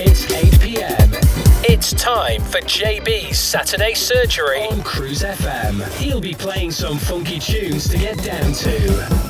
It's 8 pm. It's time for JB's Saturday Surgery on Cruise FM. He'll be playing some funky tunes to get down to.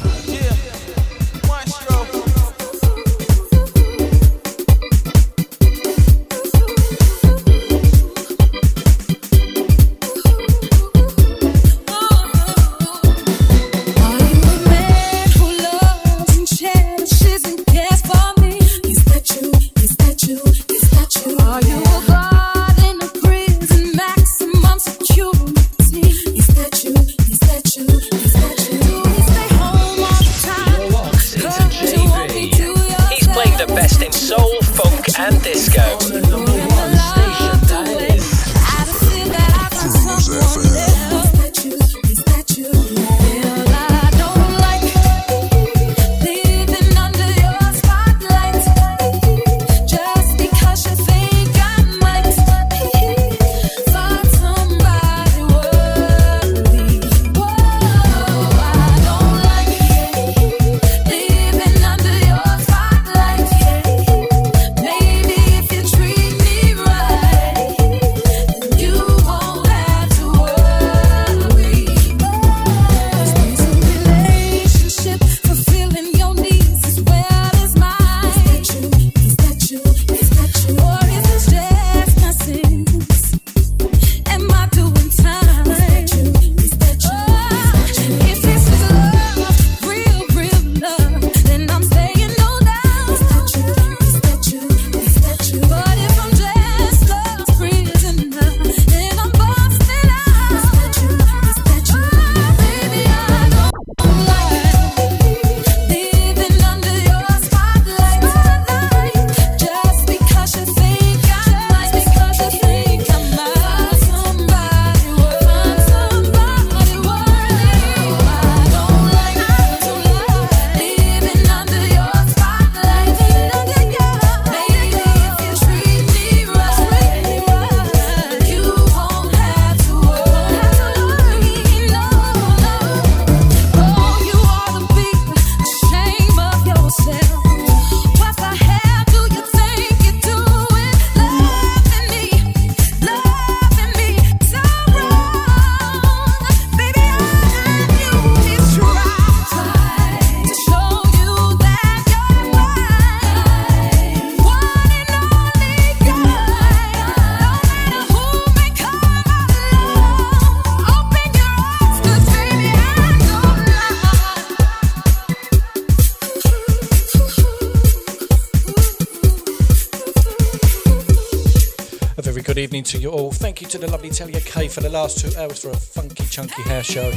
To the lovely Talia K for the last two hours for a funky, chunky hair show.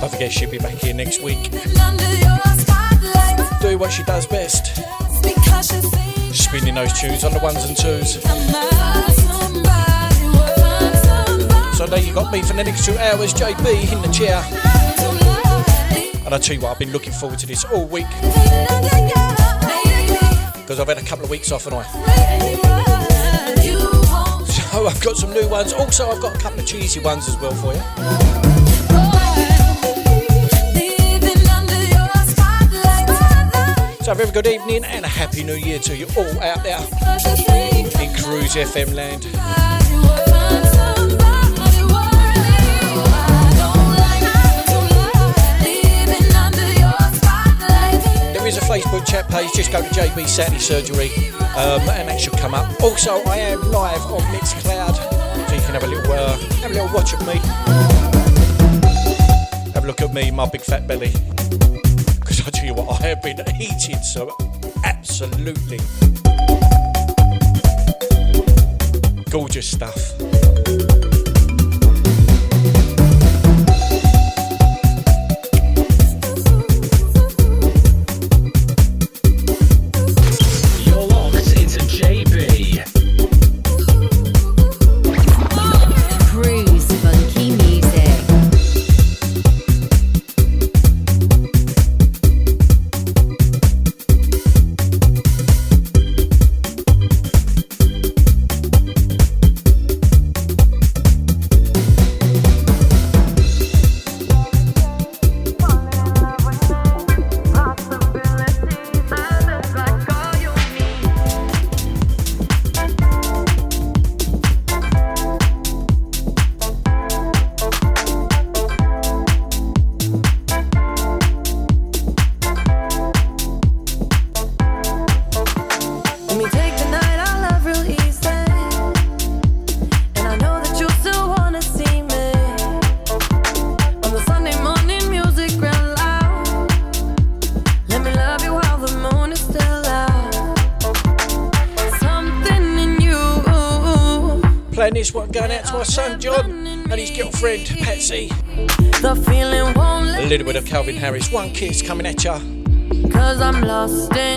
Don't forget she'll be back here next week. Do what she does best. Spinning those tunes on the ones and twos. So there you got me for the next two hours, JB in the chair. And I tell you what, I've been looking forward to this all week. Because I've had a couple of weeks off and I. Oh, I've got some new ones. Also, I've got a couple of cheesy ones as well for you. So, have a very good evening and a happy new year to you all out there in Cruise FM land. There is a Facebook chat page, just go to JB Saturday Surgery um, and that should come up. Also, I am live on Mixcloud, so you can have a little uh, have a little watch of me. Have a look at me, my big fat belly. Because I tell you what, I have been eating so absolutely gorgeous stuff. Harris. One kiss coming at ya. Cause I'm lost in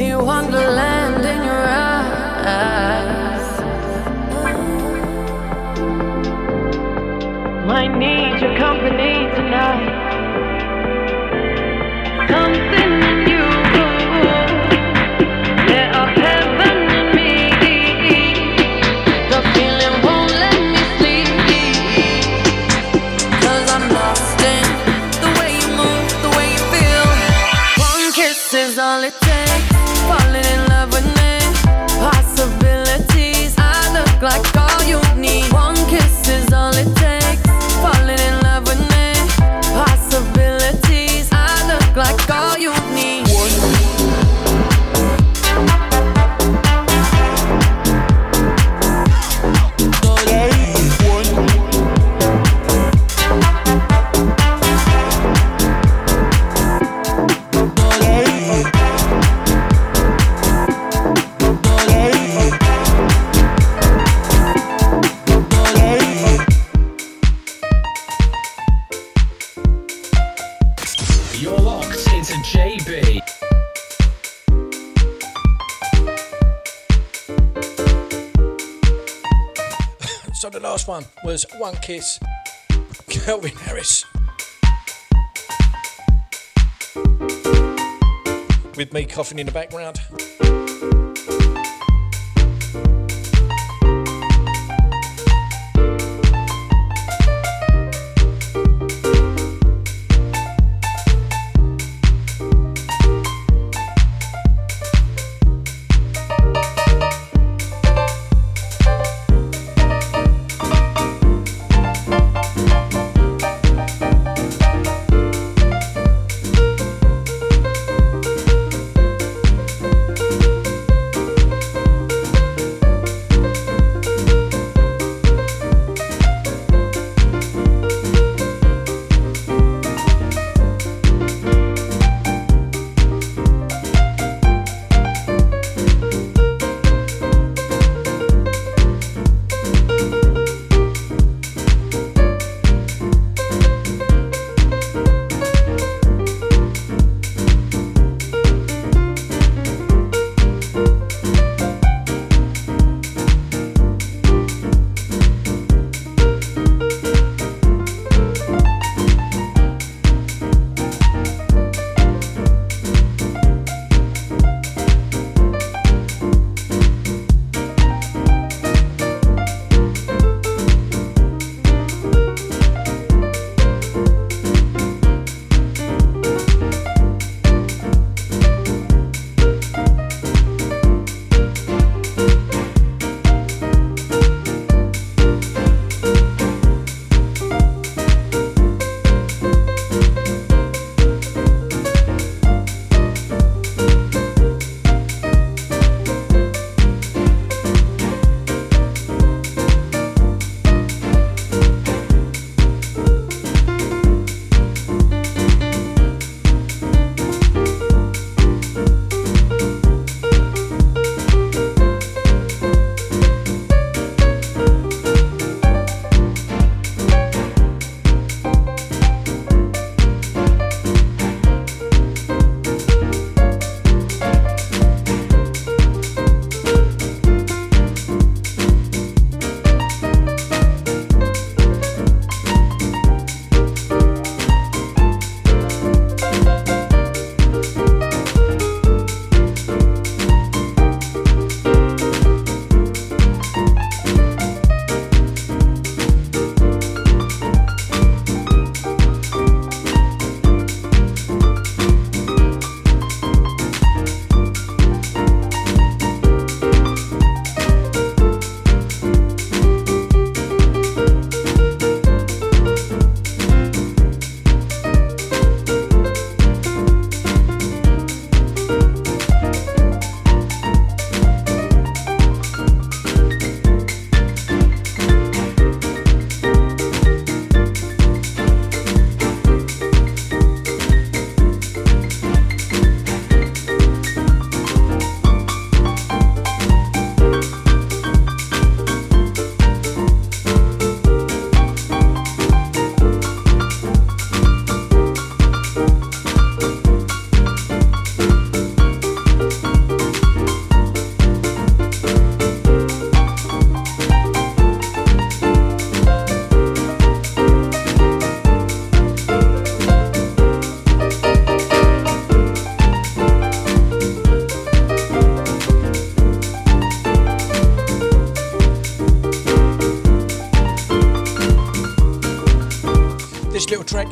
Misty Wonderland in your eyes. One Kiss, Calvin Harris. With me coughing in the background.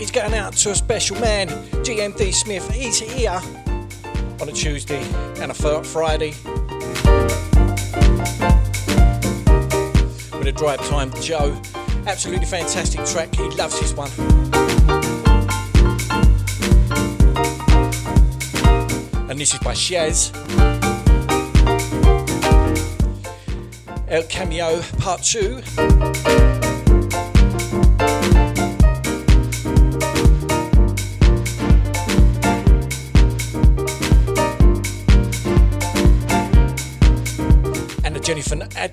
Is going out to a special man, GMD Smith. He's here on a Tuesday and a Friday. With a drive time, Joe. Absolutely fantastic track. He loves his one. And this is by Shaz. El Cameo Part 2.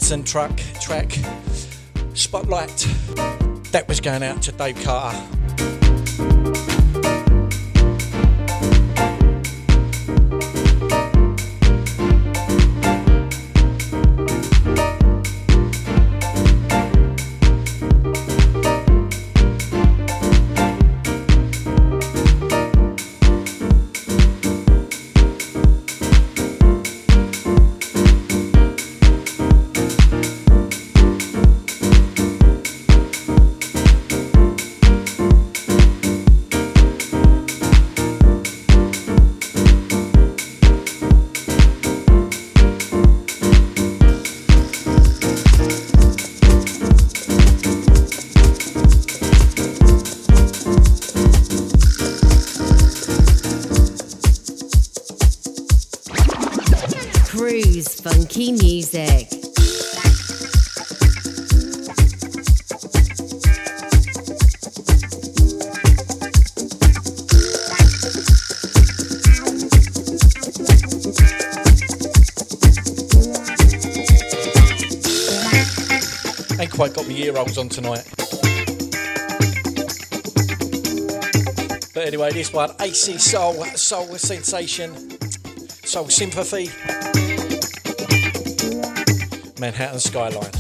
Adson track, track Spotlight. That was going out to Dave Carter. Tonight. But anyway, this one AC Soul, Soul Sensation, Soul Sympathy, Manhattan Skyline.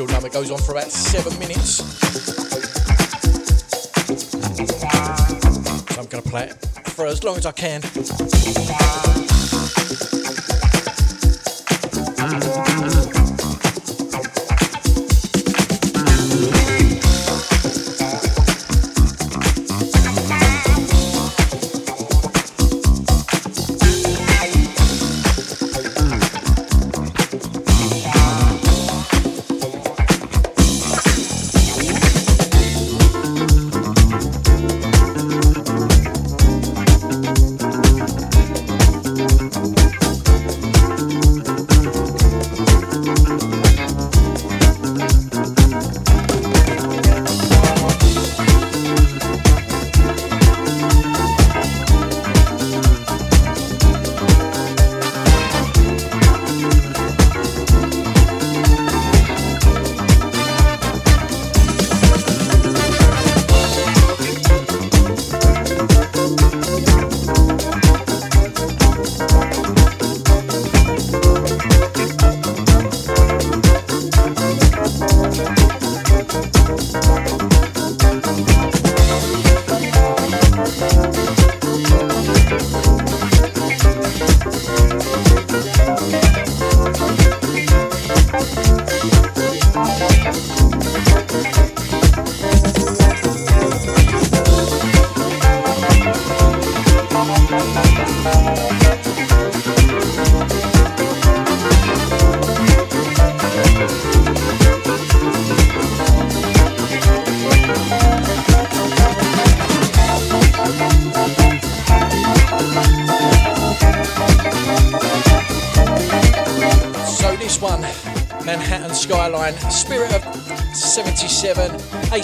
Little number goes on for about seven minutes. So I'm going to play it for as long as I can.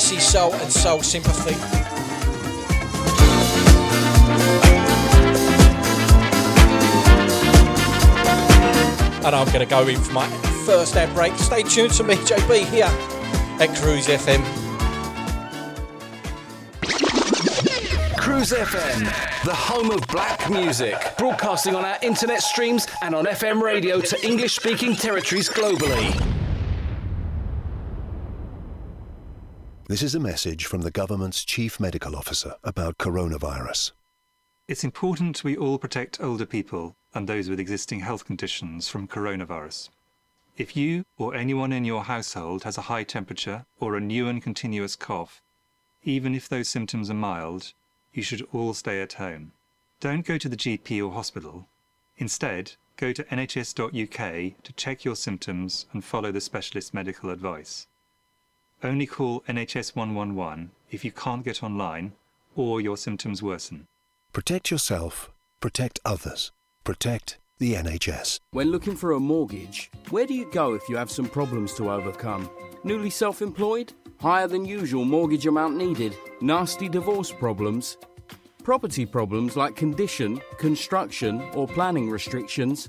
AC Soul and Soul Sympathy. And I'm going to go in for my first ad break. Stay tuned to me, JB, here at Cruise FM. Cruise FM, the home of black music, broadcasting on our internet streams and on FM radio to English speaking territories globally. This is a message from the government's chief medical officer about coronavirus. It's important we all protect older people and those with existing health conditions from coronavirus. If you or anyone in your household has a high temperature or a new and continuous cough, even if those symptoms are mild, you should all stay at home. Don't go to the GP or hospital. Instead, go to nhs.uk to check your symptoms and follow the specialist medical advice. Only call NHS 111 if you can't get online or your symptoms worsen. Protect yourself, protect others, protect the NHS. When looking for a mortgage, where do you go if you have some problems to overcome? Newly self employed? Higher than usual mortgage amount needed? Nasty divorce problems? Property problems like condition, construction, or planning restrictions?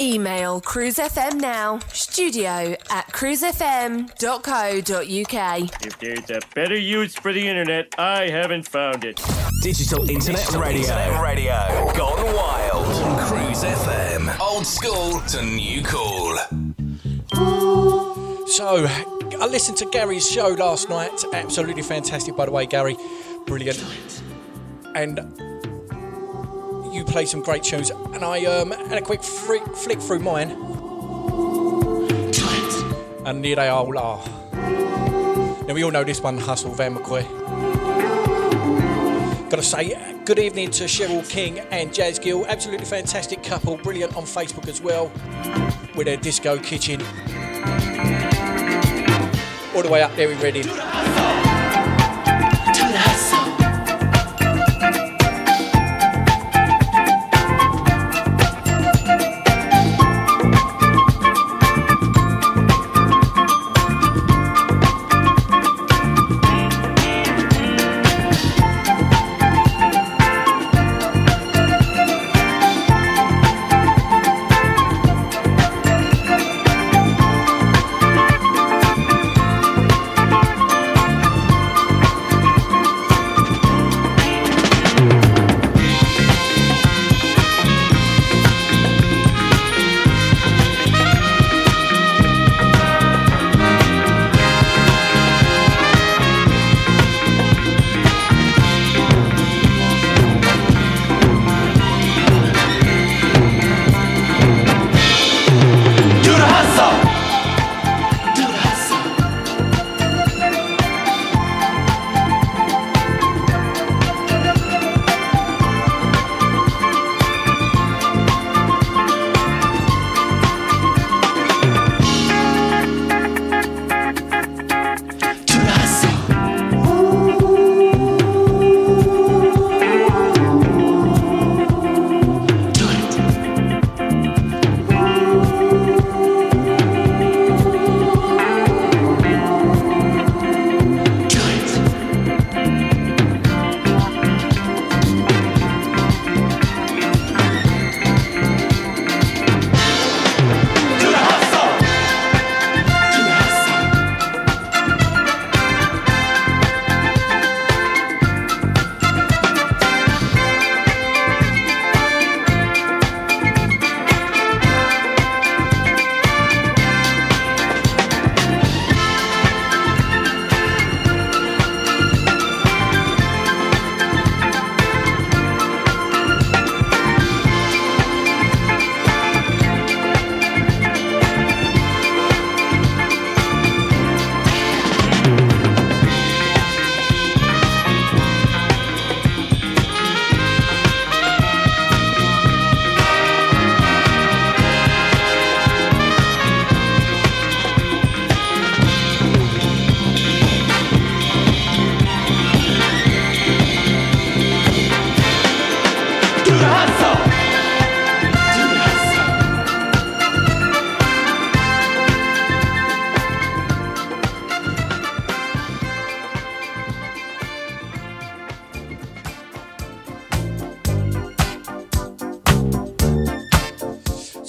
Email cruisefm now, studio at cruisefm.co.uk. If there's a better use for the internet, I haven't found it. Digital Internet Radio. Internet radio. Gone wild. On Cruise FM. Old school to new cool. So, I listened to Gary's show last night. Absolutely fantastic, by the way, Gary. Brilliant. And play some great tunes, and I um, had a quick flick, flick through mine, and here they all are. Now we all know this one, Hustle Van McCoy. Gotta say, good evening to Cheryl King and Jazz Gill. Absolutely fantastic couple, brilliant on Facebook as well, with their disco kitchen. All the way up there in Reading.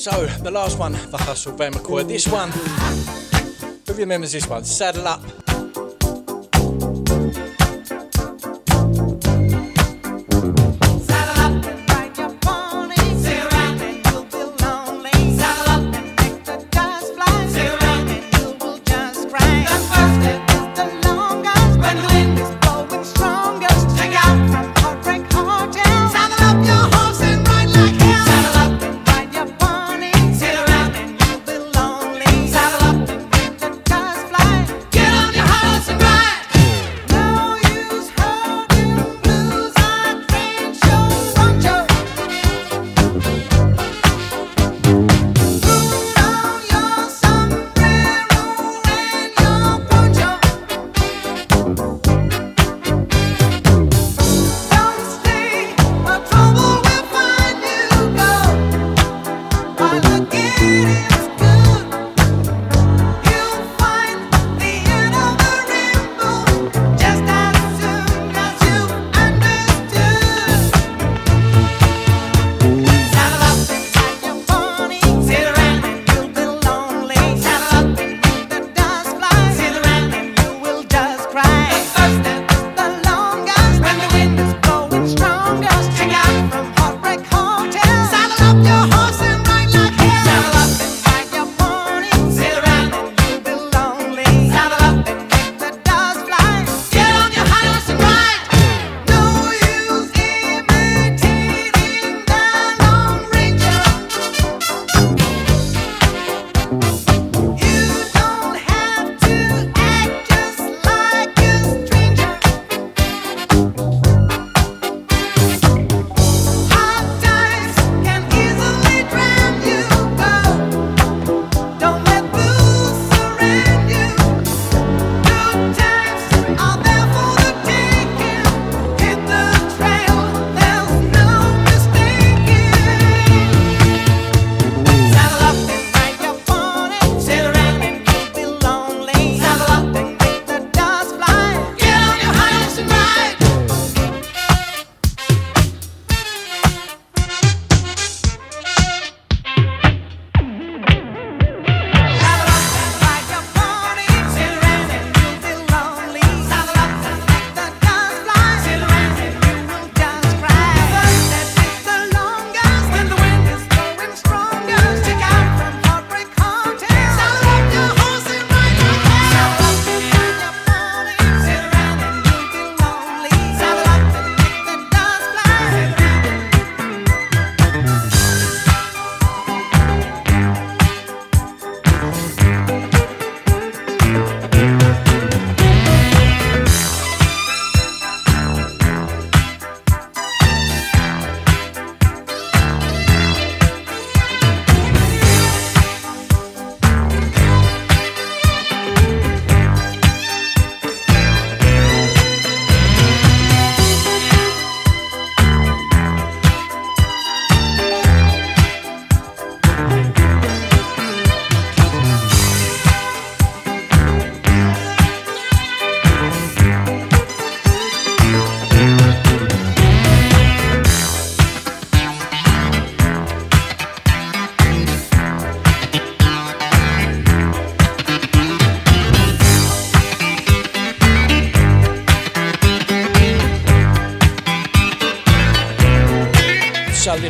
So, the last one, The Hustle, Van McCoy. This one, who remembers this one? Saddle Up.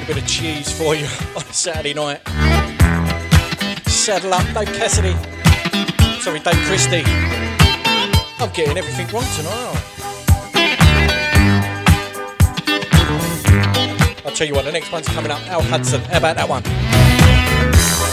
For you on a Saturday night. Saddle up, Dave Cassidy. Sorry, Dave Christie. I'm getting everything wrong tonight. I'll tell you what, the next one's coming up. Al Hudson. How about that one?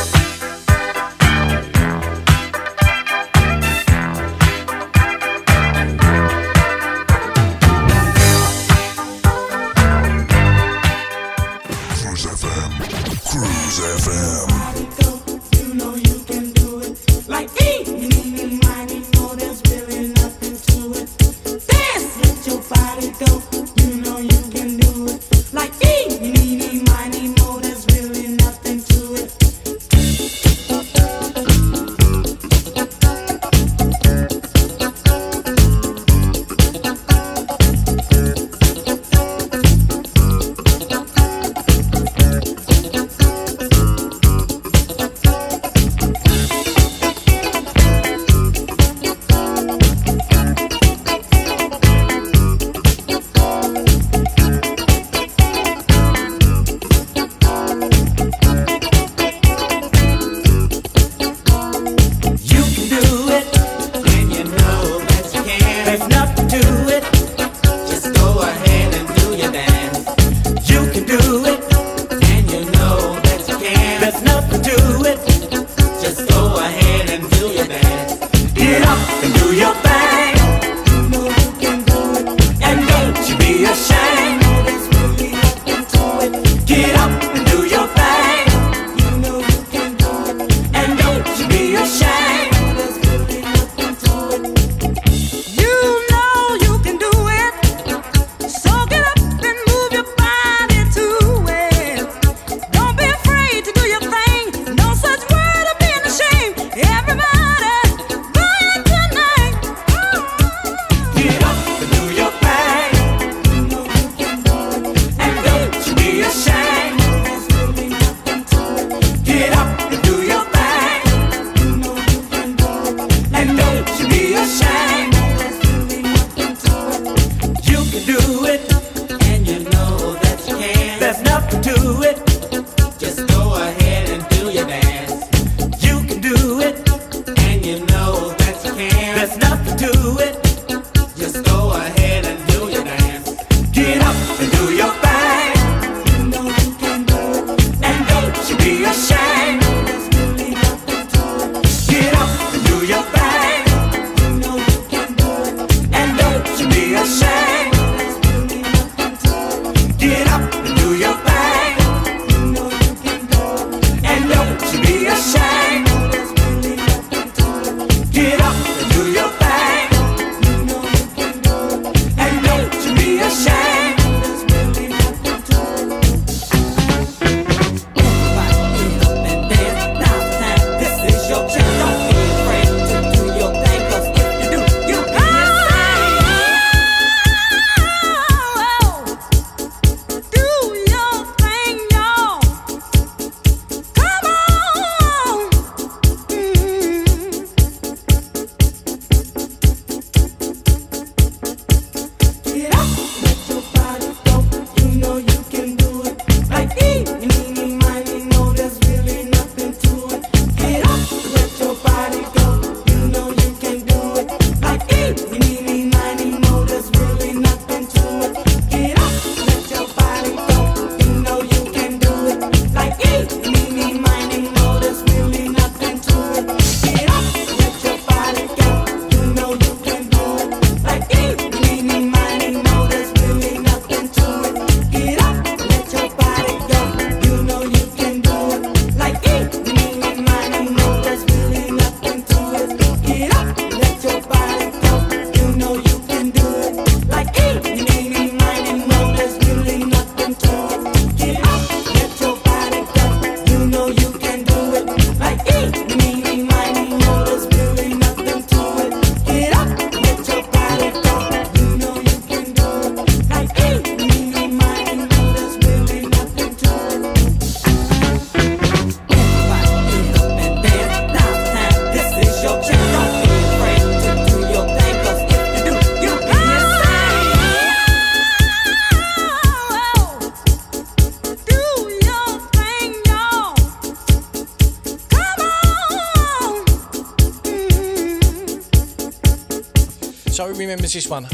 Remembers this one?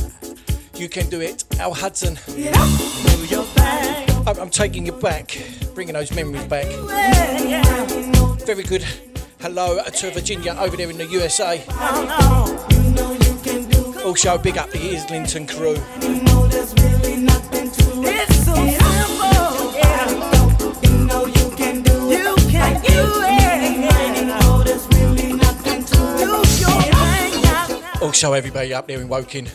You can do it. Al Hudson. I'm, I'm taking you back, bringing those memories back. Very good. Hello to Virginia over there in the USA. Also, big up the Islington crew. Also, everybody up there in Woking.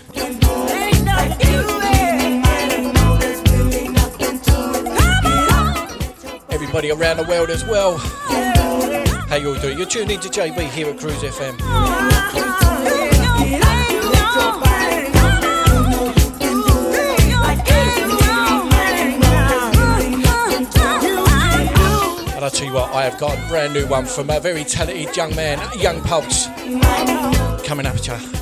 Everybody around the world as well. How you all doing? You're tuned into JB here at Cruise FM. And I tell you what, I have got a brand new one from a very talented young man, Young Pulse, coming up at you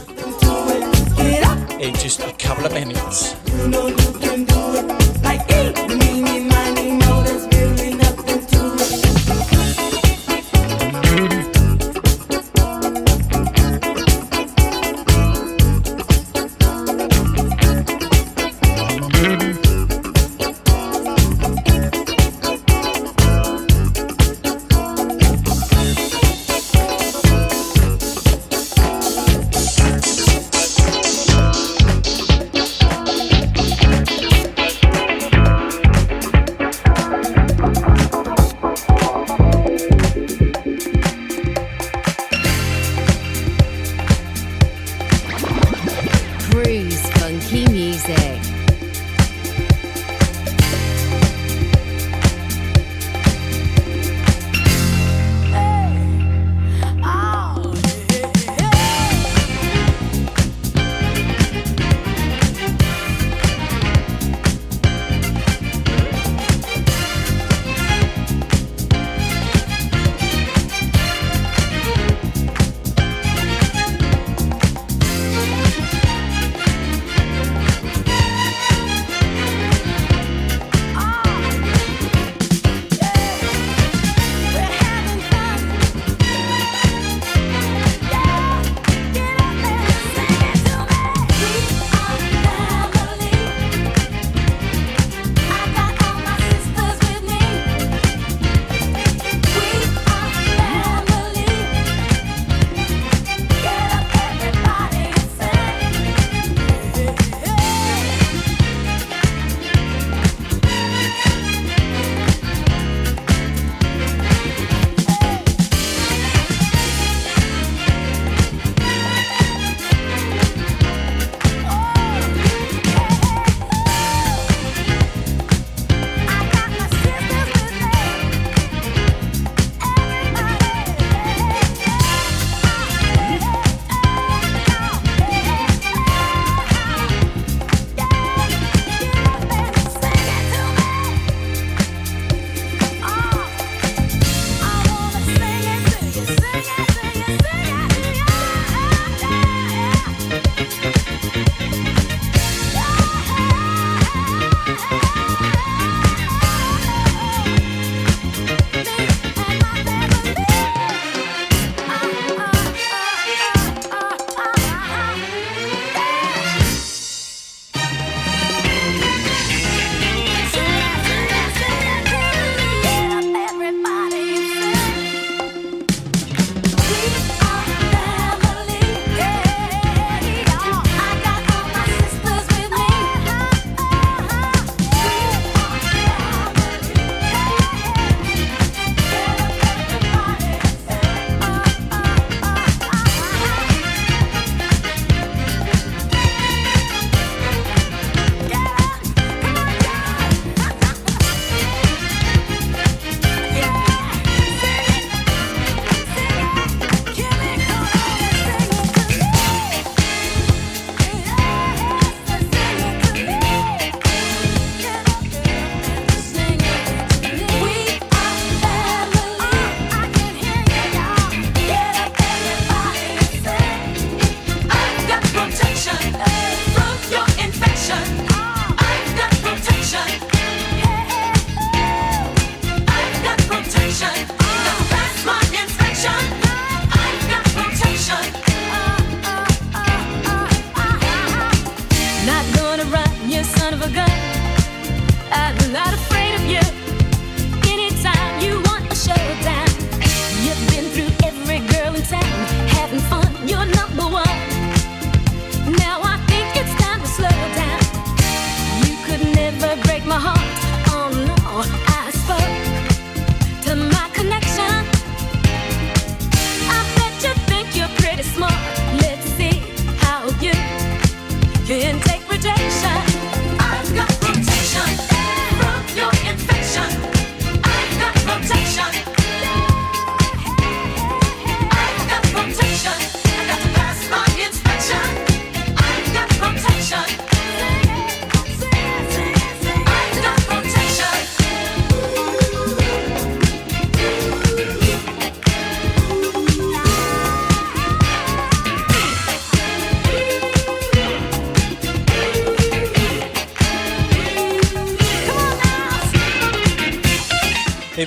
just a couple of minutes.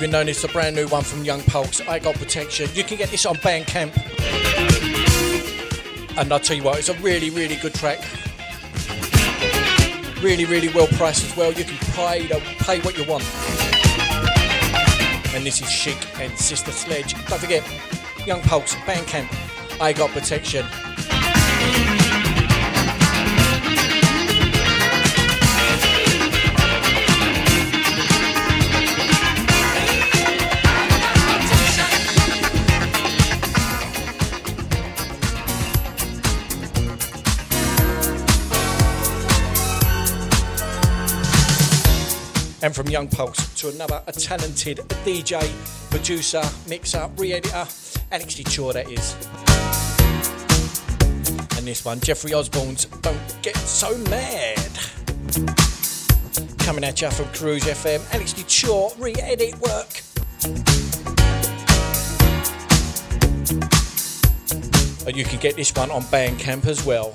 Even known as the brand new one from Young Pulse, I Got Protection. You can get this on Bandcamp. And I'll tell you what, it's a really, really good track. Really, really well priced as well. You can pay, pay what you want. And this is Chic and Sister Sledge. Don't forget, Young Pulse, Bandcamp, I Got Protection. And from Young Pulse to another a talented DJ, producer, mixer, re-editor, Alex Detour that is. And this one, Jeffrey Osborne's Don't Get So Mad. Coming at you from Cruise FM, Alex Detour, re-edit work. And you can get this one on Bandcamp as well.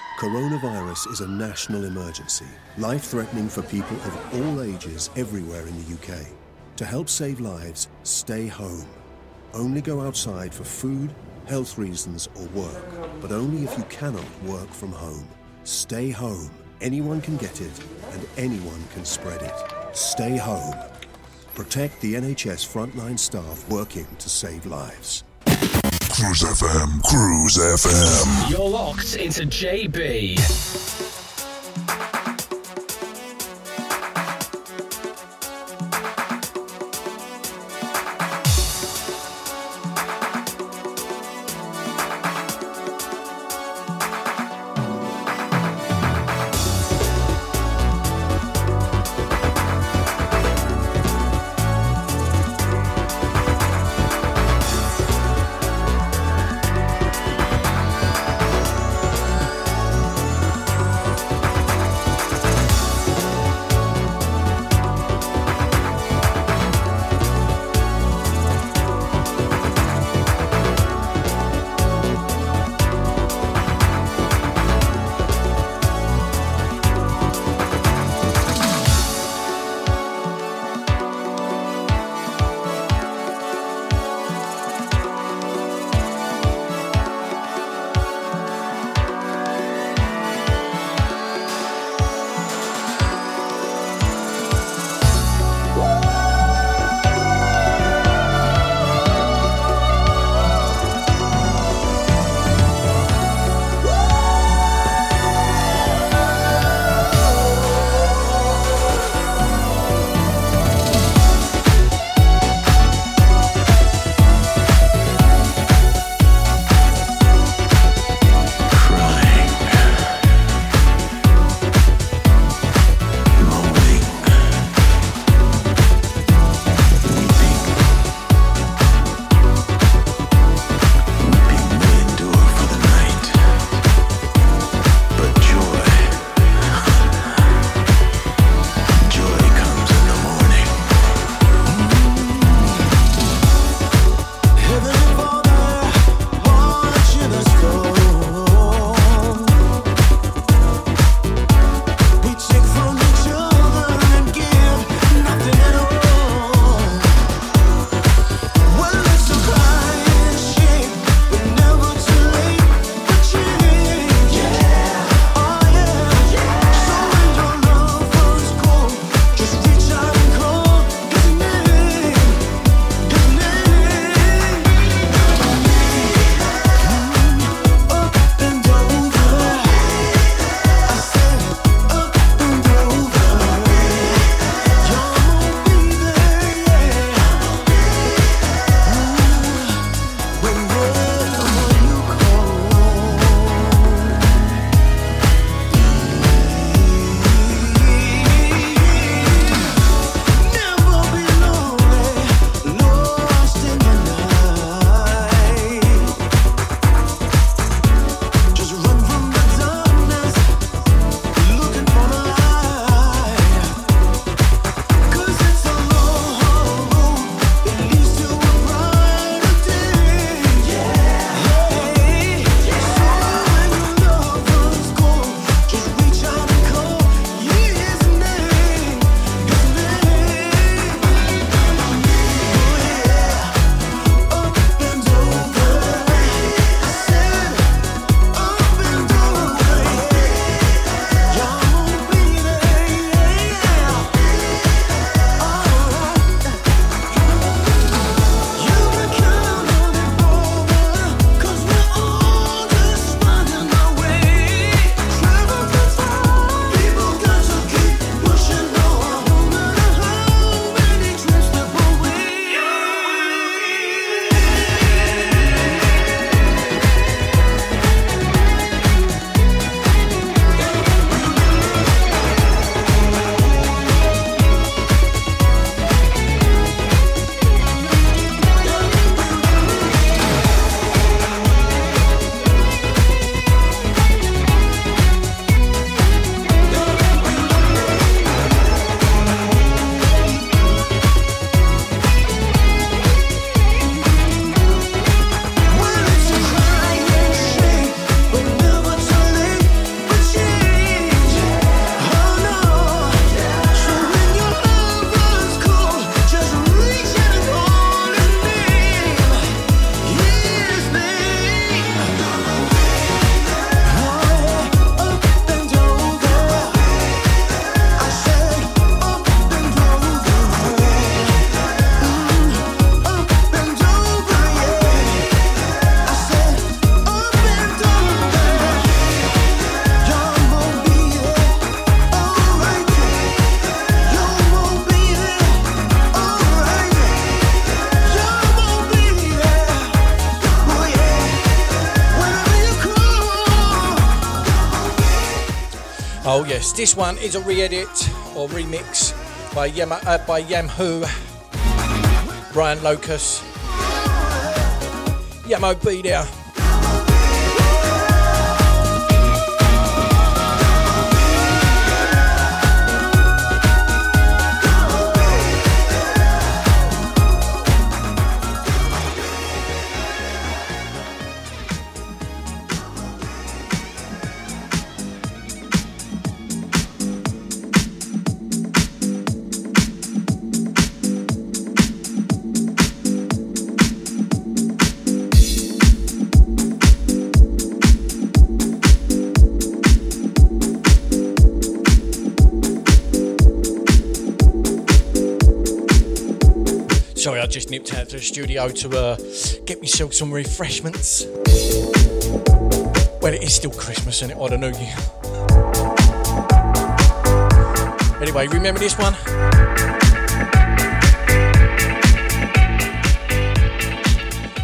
Coronavirus is a national emergency, life threatening for people of all ages everywhere in the UK. To help save lives, stay home. Only go outside for food, health reasons, or work, but only if you cannot work from home. Stay home. Anyone can get it, and anyone can spread it. Stay home. Protect the NHS frontline staff working to save lives. Cruise FM, Cruise FM. You're locked into JB. This one is a re-edit or remix by Yama, uh, by Yam Who, Brian Locus. Yamo be there. Just nipped out to the studio to uh, get myself some refreshments. Well, it is still Christmas and it? I don't know you. Anyway, remember this one?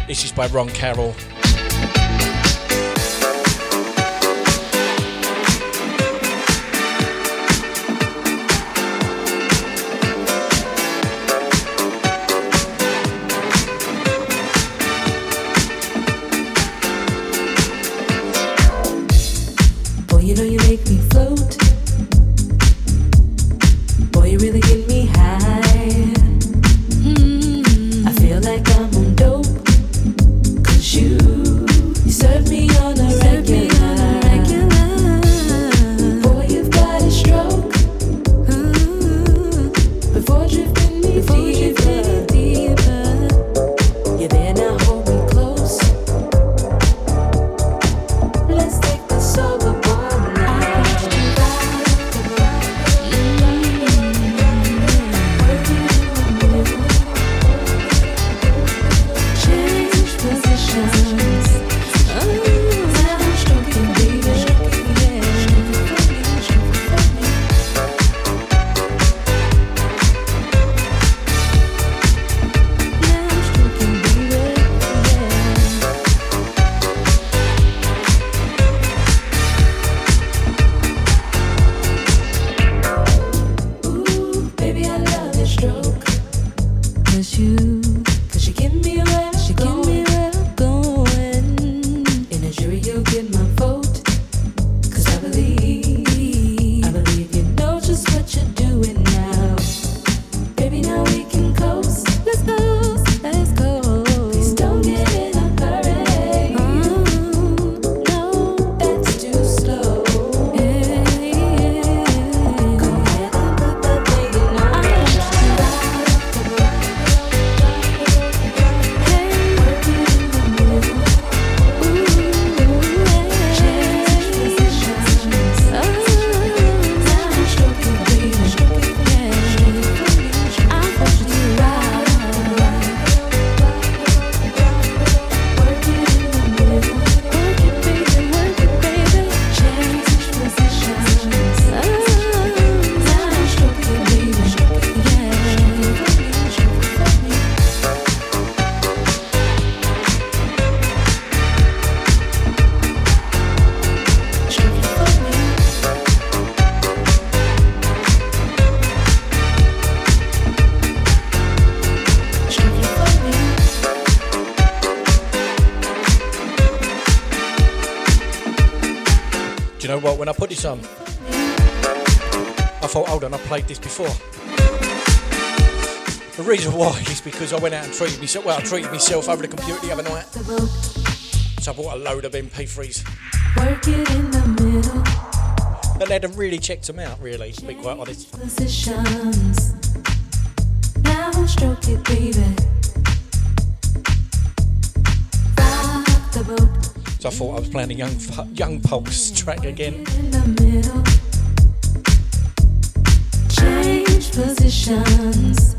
This is by Ron Carroll. Reason why is because I went out and treated myself. Well, I treated myself over the computer the other night. So I bought a load of MP3s. Work it in the middle. But they hadn't really checked them out, really, to be quite honest. Positions. Now stroke it, baby. Rock the boat So I thought I was playing a young young Pulse track again. in the middle. Change positions.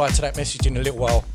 Reply to that message in a little while.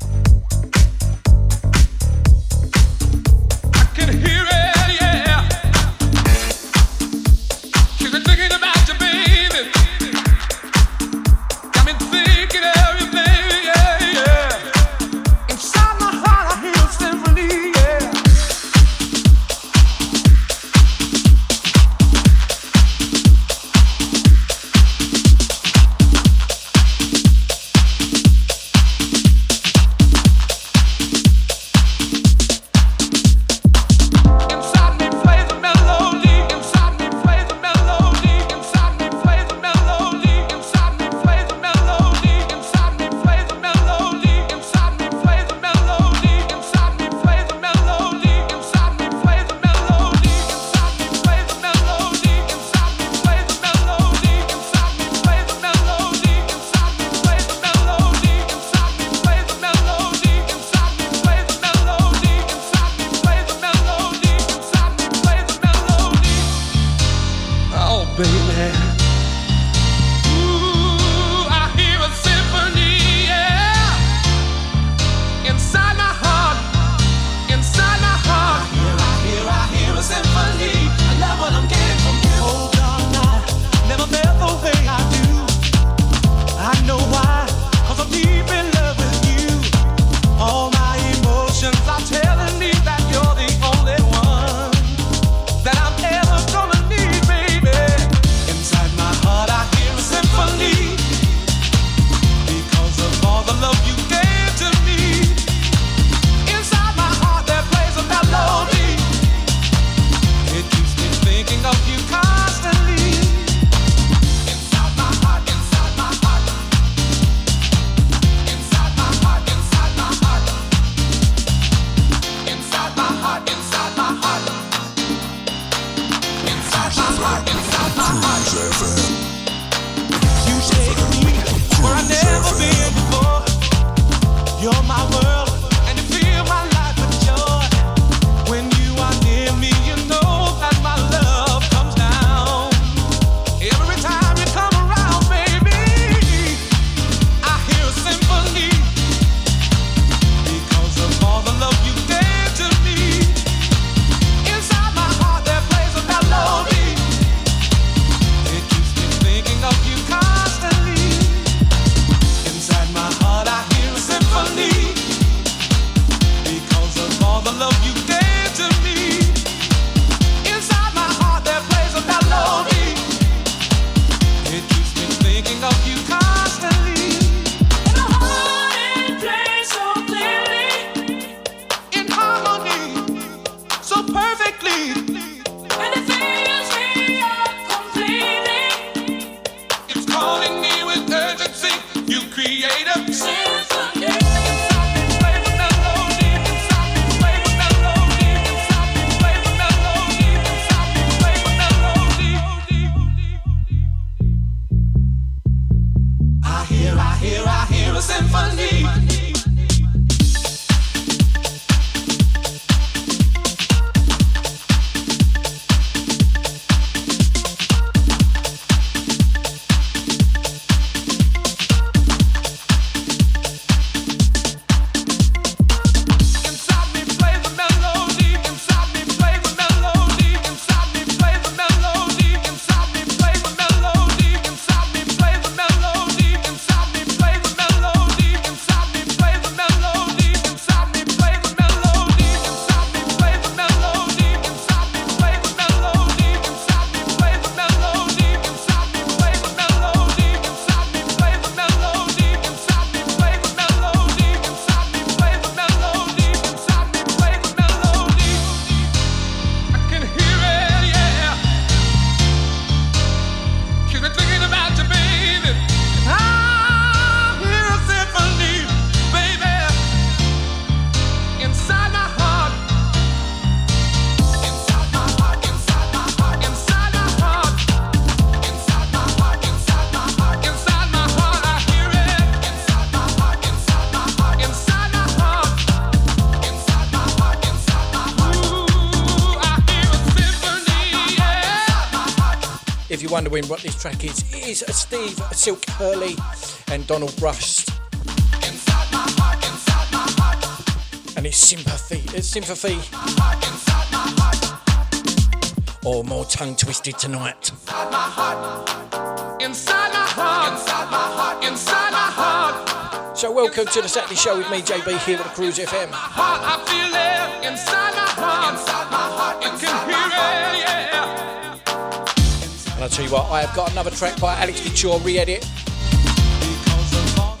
Edwin what this track is. It is Steve Silk Hurley and Donald Rust. And it's sympathy. It's sympathy. My. Or more tongue twisted tonight. Inside my heart. Inside my heart. Inside my heart. So welcome to the Saturday Show with me, JB, here at Cruise FM. I'll tell you what, I have got another track by Alex Couture re-edit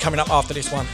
coming up after this one.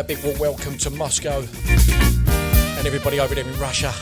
A big warm welcome to Moscow and everybody over there in Russia.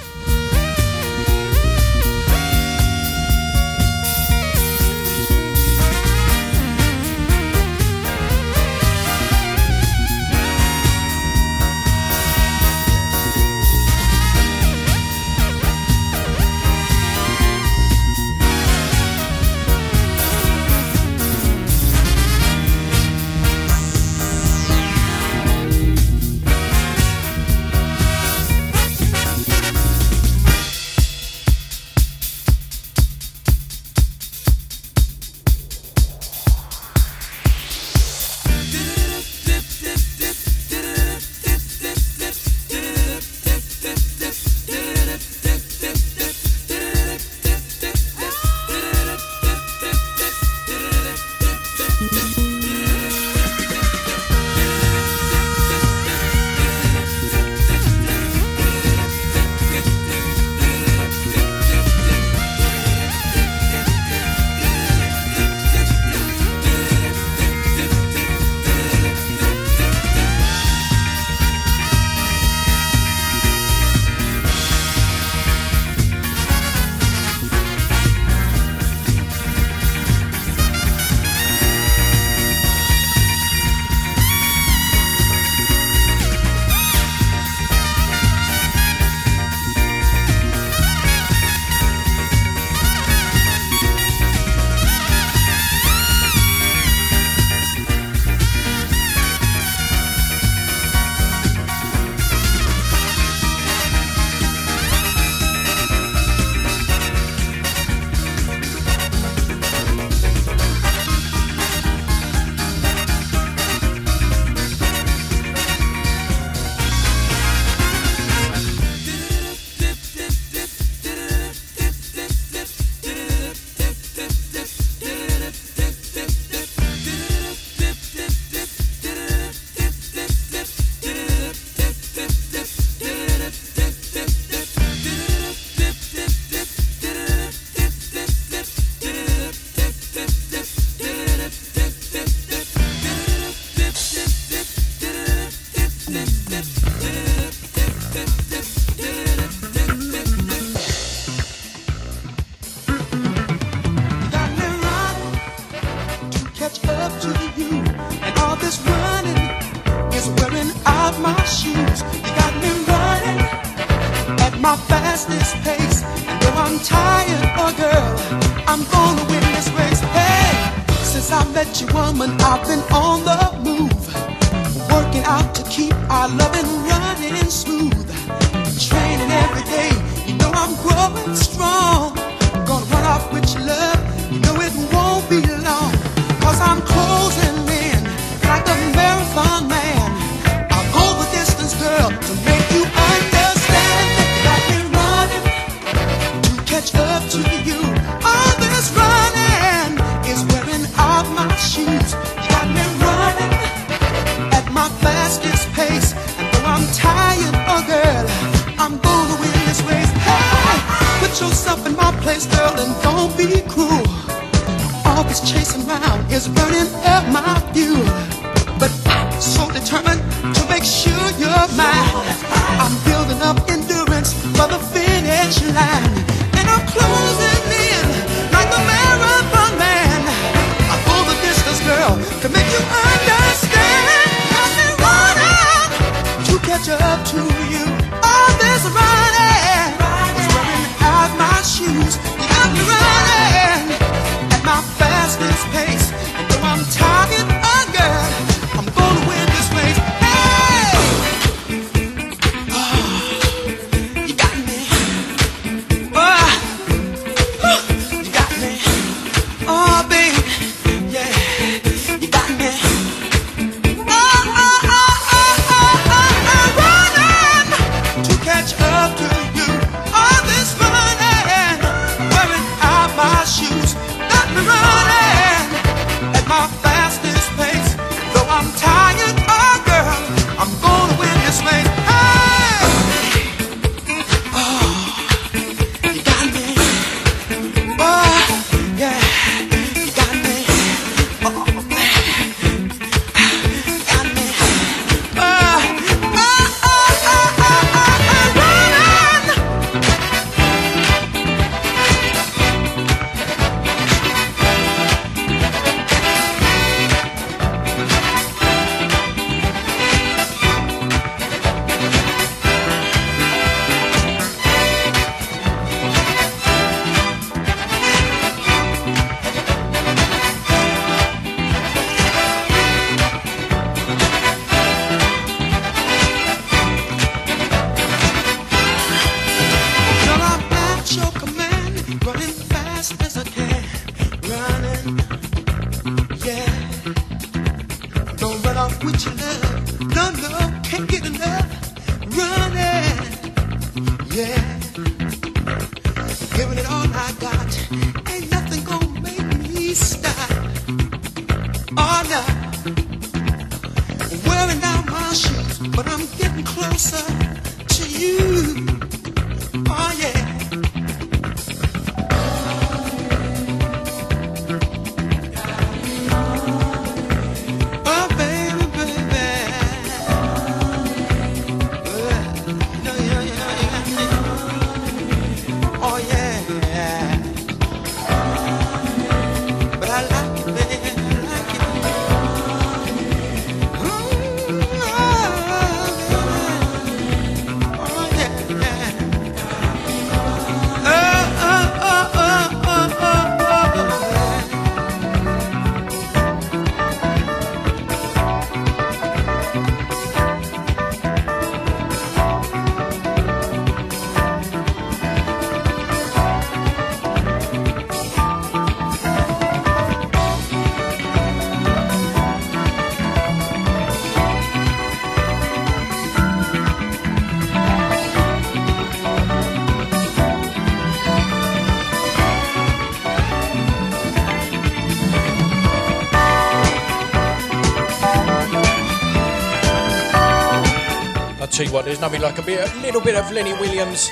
tell you what, there's nothing like a bit, a little bit of Lenny Williams.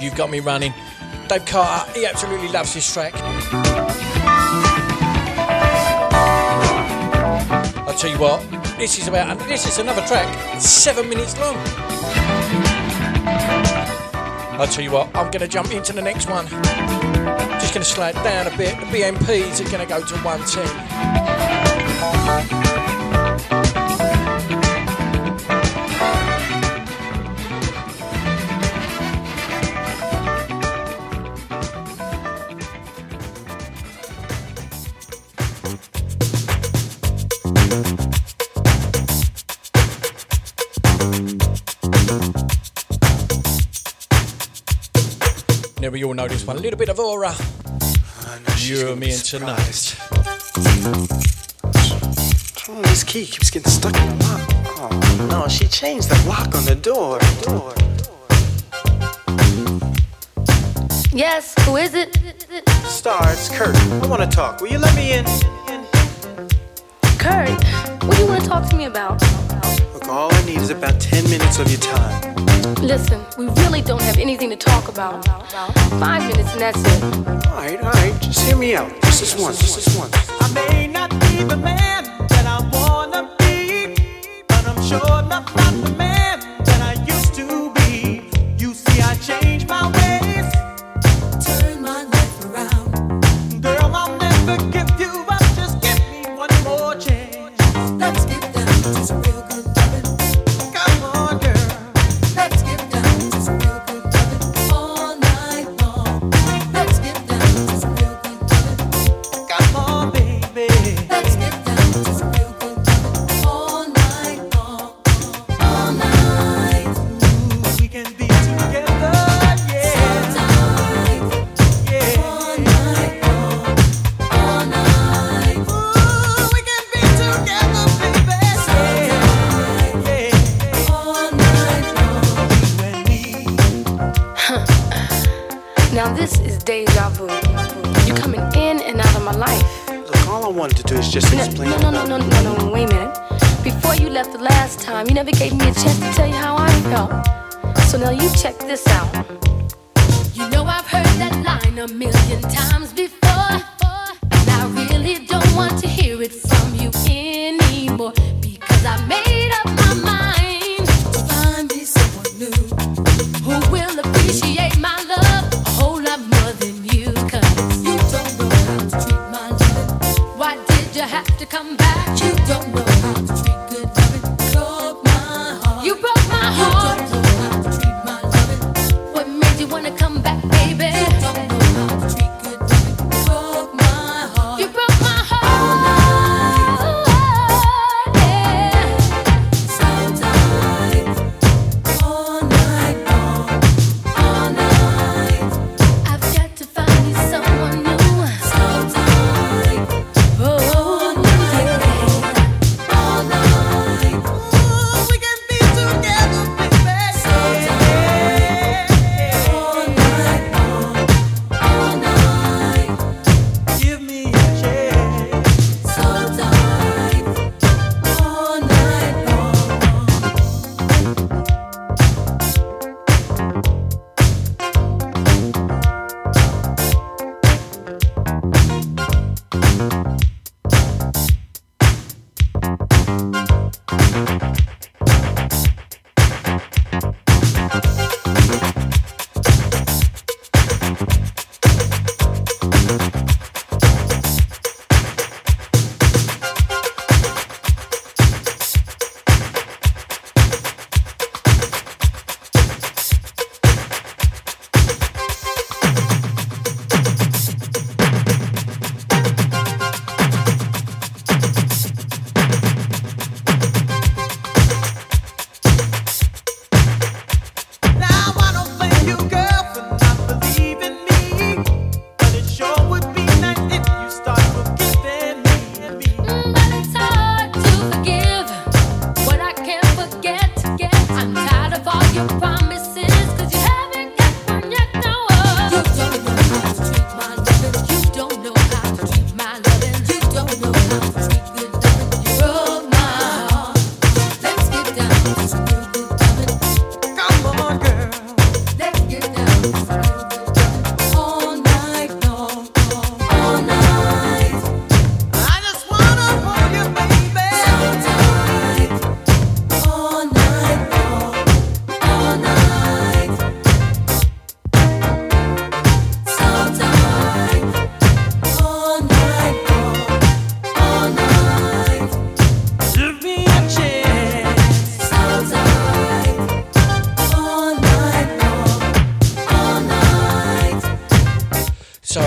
You've got me running. Dave Carter, he absolutely loves this track. I tell you what, this is about, and this is another track, seven minutes long. I tell you what, I'm going to jump into the next one. Just going to slow it down a bit. The BMPs are going to go to 110. you'll know this one. A little bit of Aurra. You and me and tonight. Oh, this key keeps getting stuck in the lock. Oh, no, she changed the lock on the door. door. Yes, who is it? Star, it's Kurt. I want to talk. Will you let me in? Kurt, what do you want to talk to me about? All I need is about 10 minutes of your time. Listen, we really don't have anything to talk about. Five minutes and that's it. All right, all right. Just hear me out. This is once. This is once. I may not be the man that I wanna be, but I'm sure.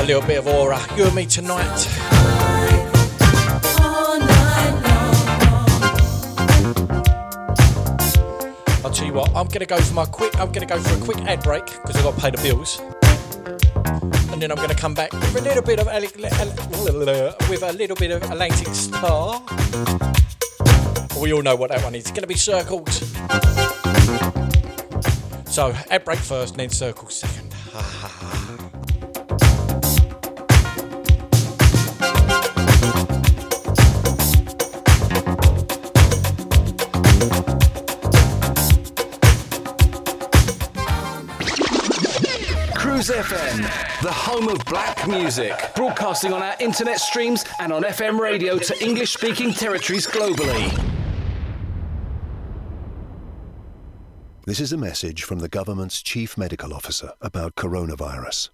a little bit of Aurra. You and me tonight. I'll tell you what, I'm gonna go for my quick. I'm gonna go for a quick ad break because I've got to pay the bills, and then I'm gonna come back with a little bit of Ale- Ale- with a little bit of Atlantic Starr. We all know what that one is. It's gonna be circles. So ad break first, and then circles. Home of black music, broadcasting on our internet streams and on FM radio to English speaking territories globally. This is a message from the government's chief medical officer about coronavirus.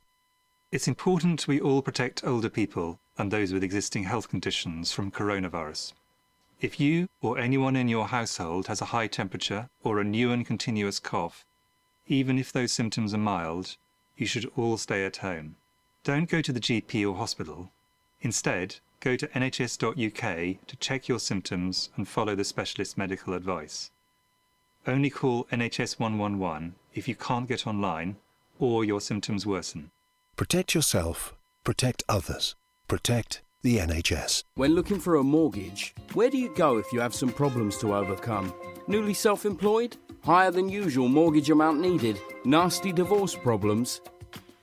It's important we all protect older people and those with existing health conditions from coronavirus. If you or anyone in your household has a high temperature or a new and continuous cough, even if those symptoms are mild, you should all stay at home. Don't go to the GP or hospital. Instead, go to nhs.uk to check your symptoms and follow the specialist medical advice. Only call NHS 111 if you can't get online or your symptoms worsen. Protect yourself, protect others, protect the NHS. When looking for a mortgage, where do you go if you have some problems to overcome? Newly self employed? Higher than usual mortgage amount needed? Nasty divorce problems?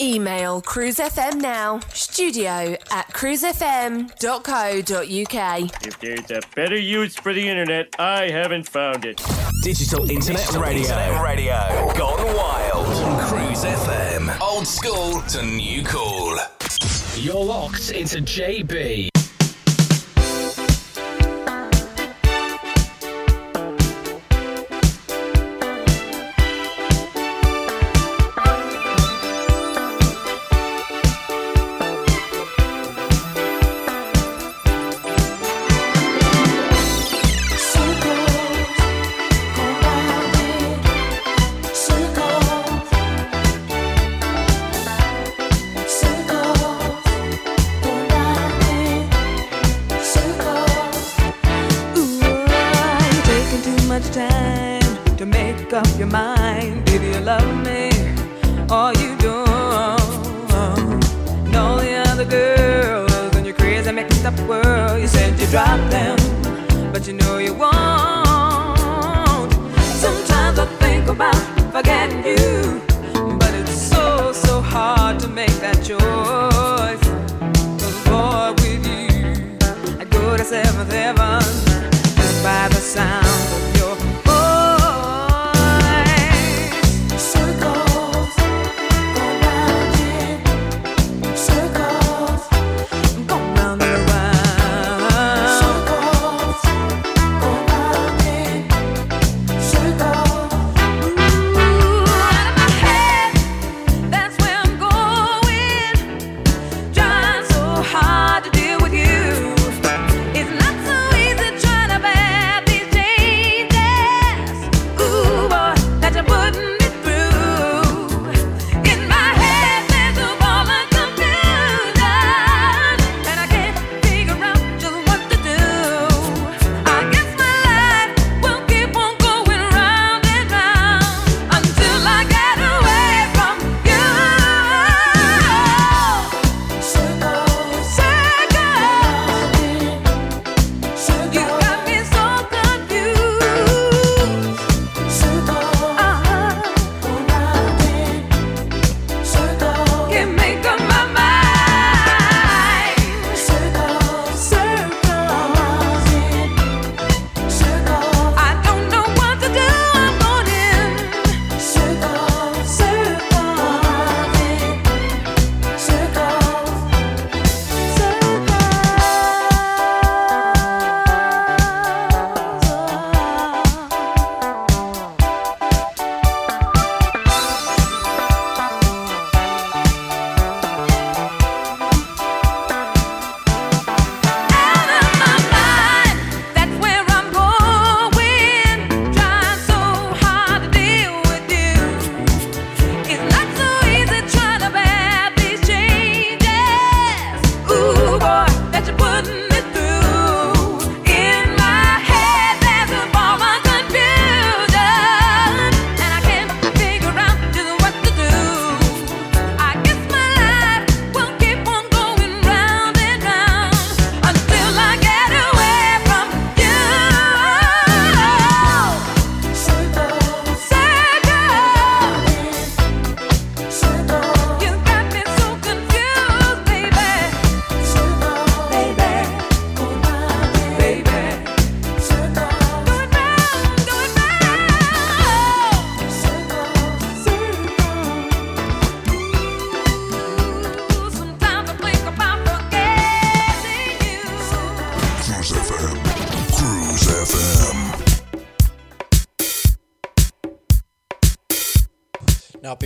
Email Cruise FM now, studio at cruisefm.co.uk. If there's a better use for the internet, I haven't found it. Digital Internet Radio. Internet radio. Gone wild on Cruise FM. Old school to new cool. You're locked into JB.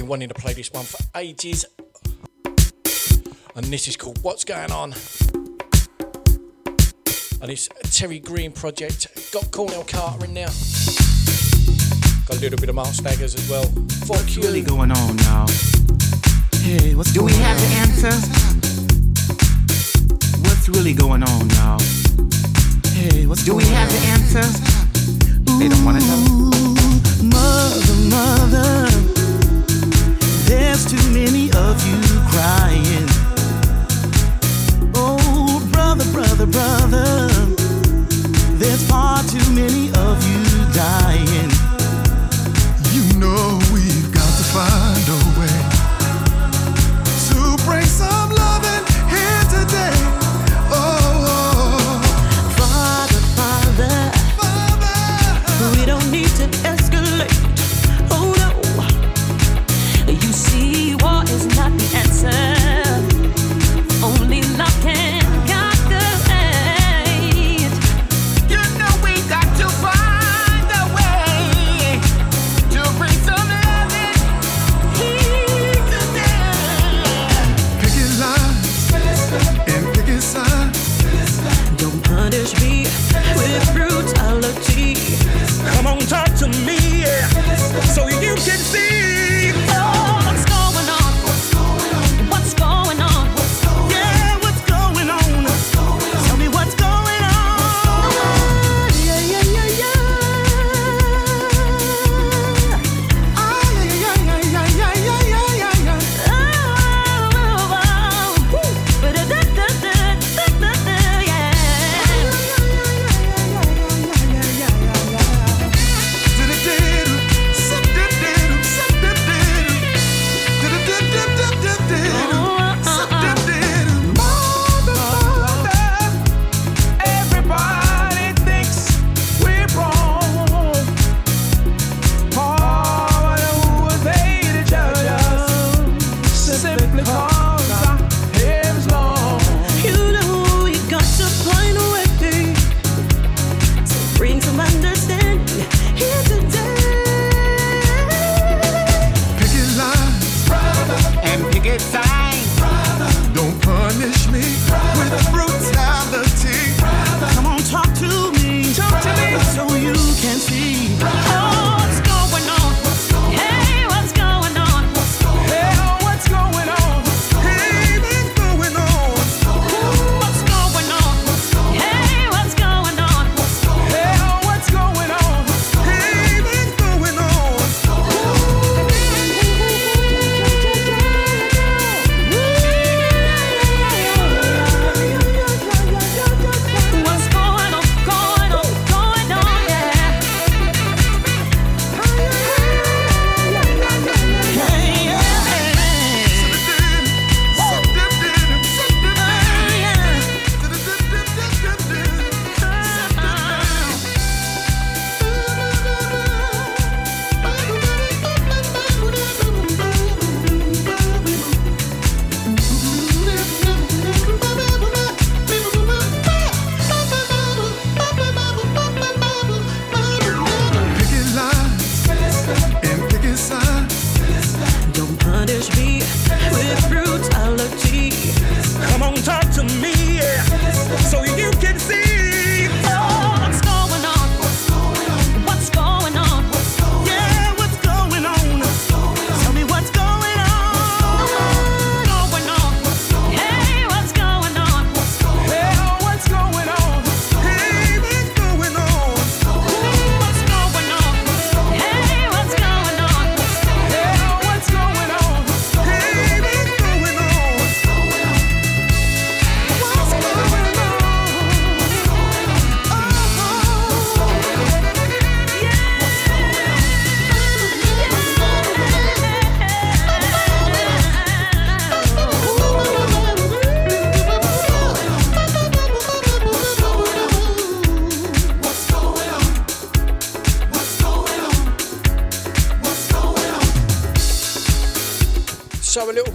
Been wanting to play this one for ages, and this is called What's Going On. And it's a Terry Green project. Got Cornell Carter in there. Got a little bit of Mark Staggers as well. Fuck What's you. really going on now? Hey, what's Do we have the answer? What's really going on now? Hey, what's Do we have the answer? They don't want to know. Mother, mother, there's too many of you crying. Oh, brother, brother, brother, there's far too many of you dying. You know we've got to find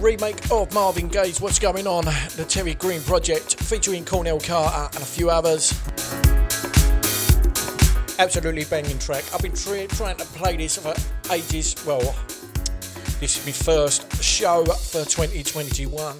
remake of Marvin Gaye's What's Going On, the Terry Green project featuring Cornell Carter and a few others. Absolutely banging track. I've been tra- trying to play this for ages. Well, this is my first show for 2021.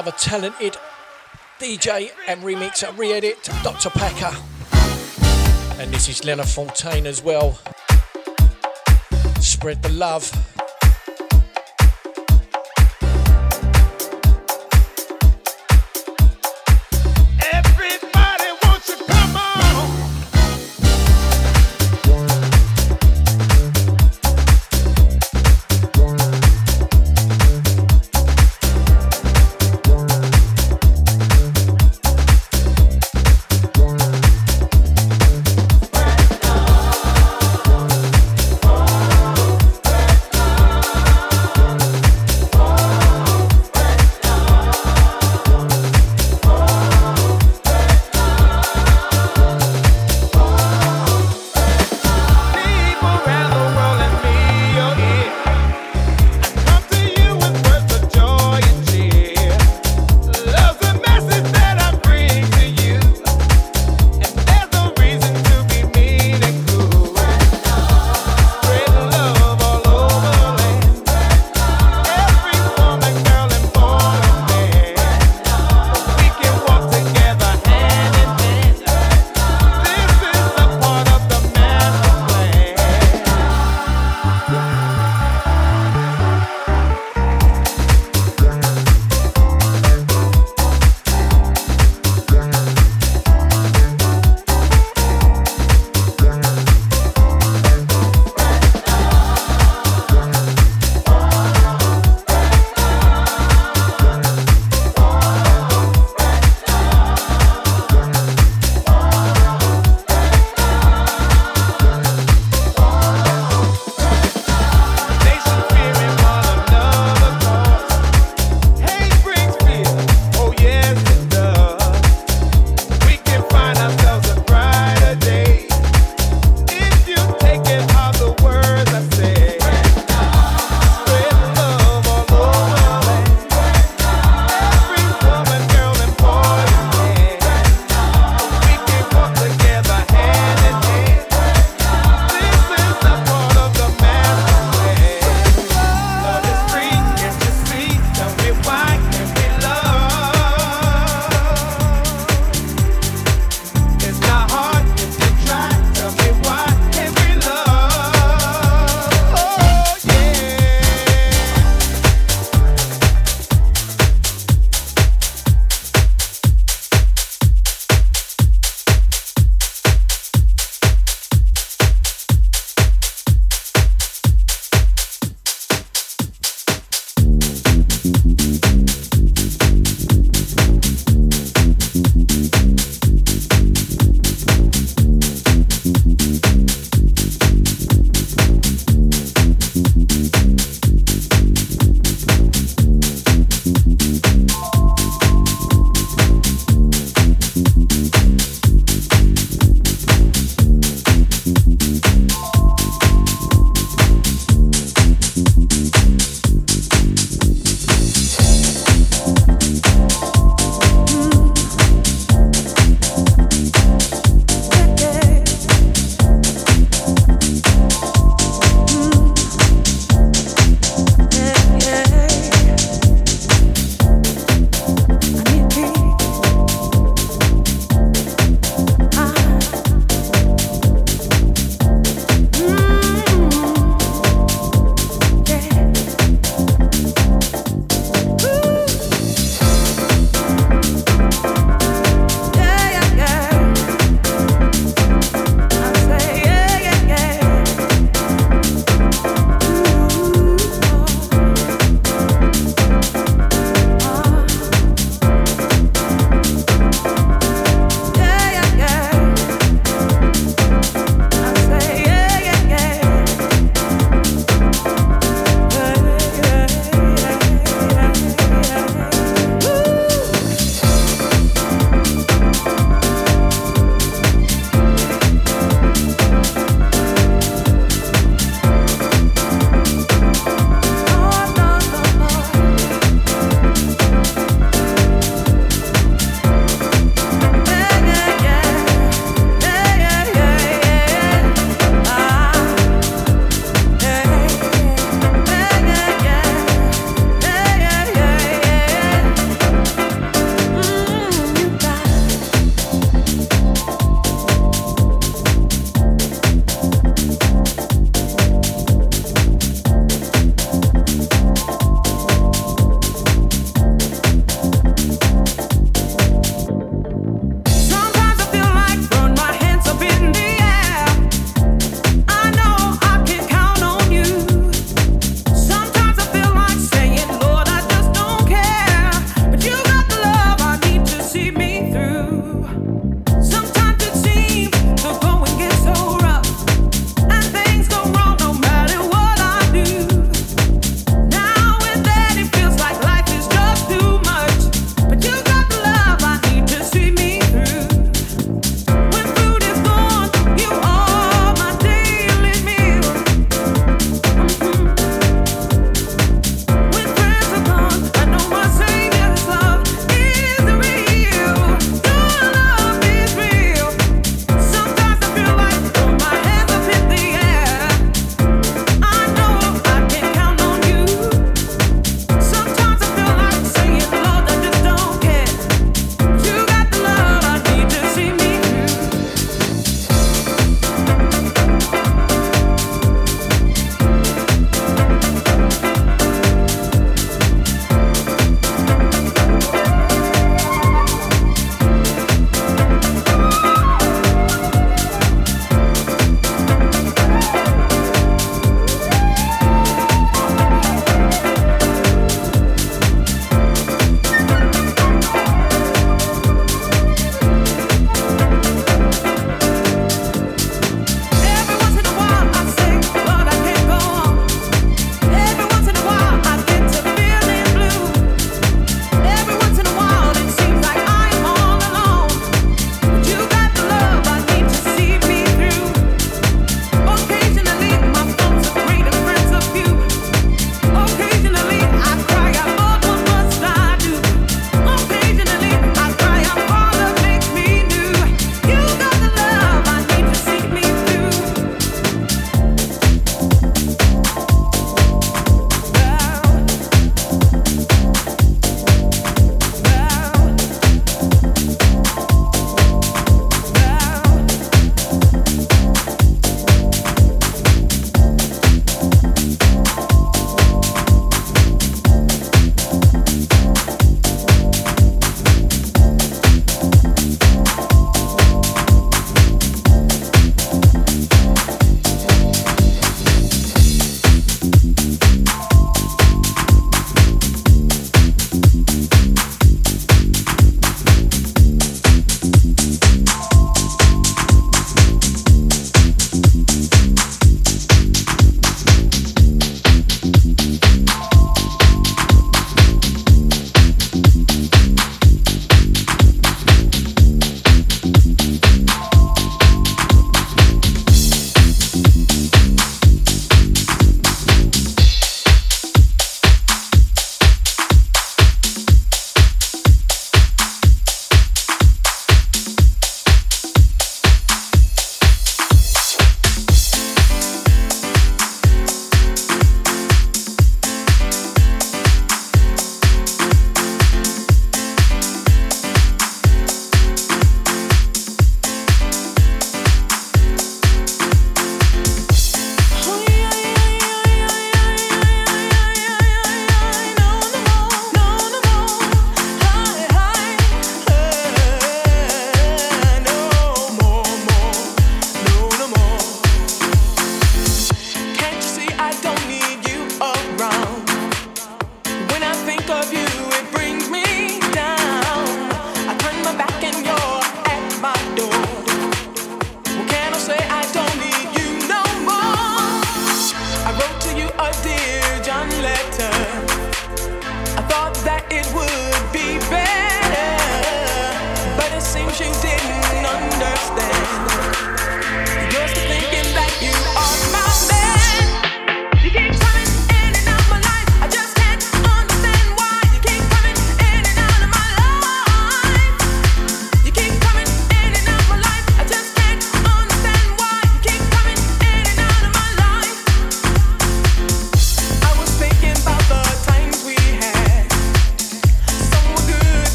another talented DJ and remixer, re edit, Dr. Packer. And this is Lena Fontaine as well. Spread the love.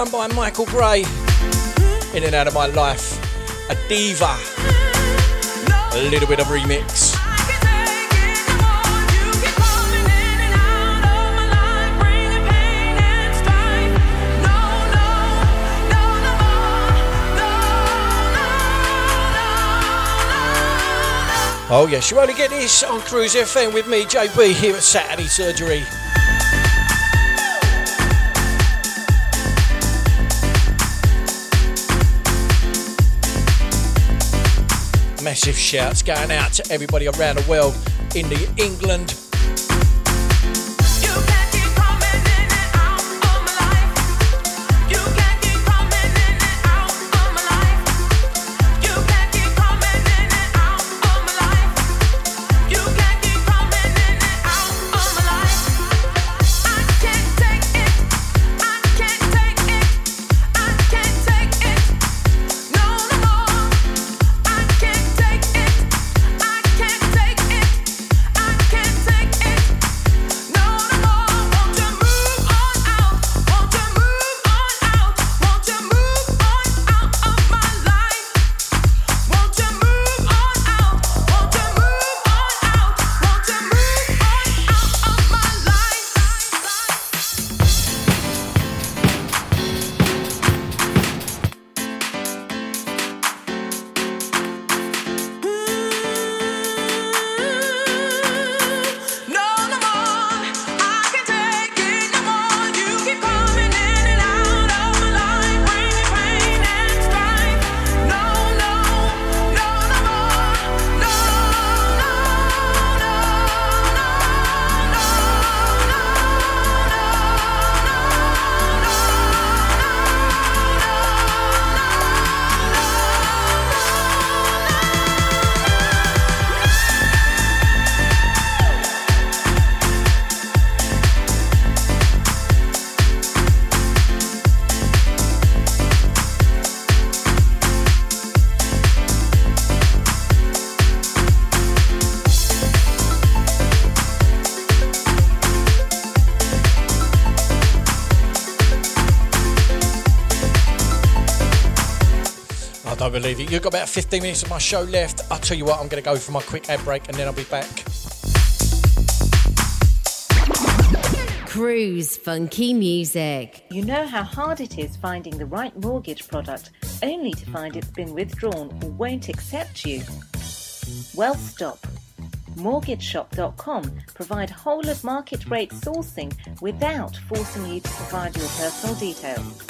One by Michael Gray. In and out of my life, a diva. A little bit of remix. Oh yes, you only get this on Cruise FM with me, JB, here at Saturday Surgery. Massive shouts going out to everybody around the world in the England. I don't it. You've got about 15 minutes of my show left. I'll tell you what, I'm going to go for my quick ad break and then I'll be back. Cruise funky music. You know how hard it is finding the right mortgage product only to find it's been withdrawn or won't accept you? Well, stop. MortgageShop.com provide whole of market rate sourcing without forcing you to provide your personal details.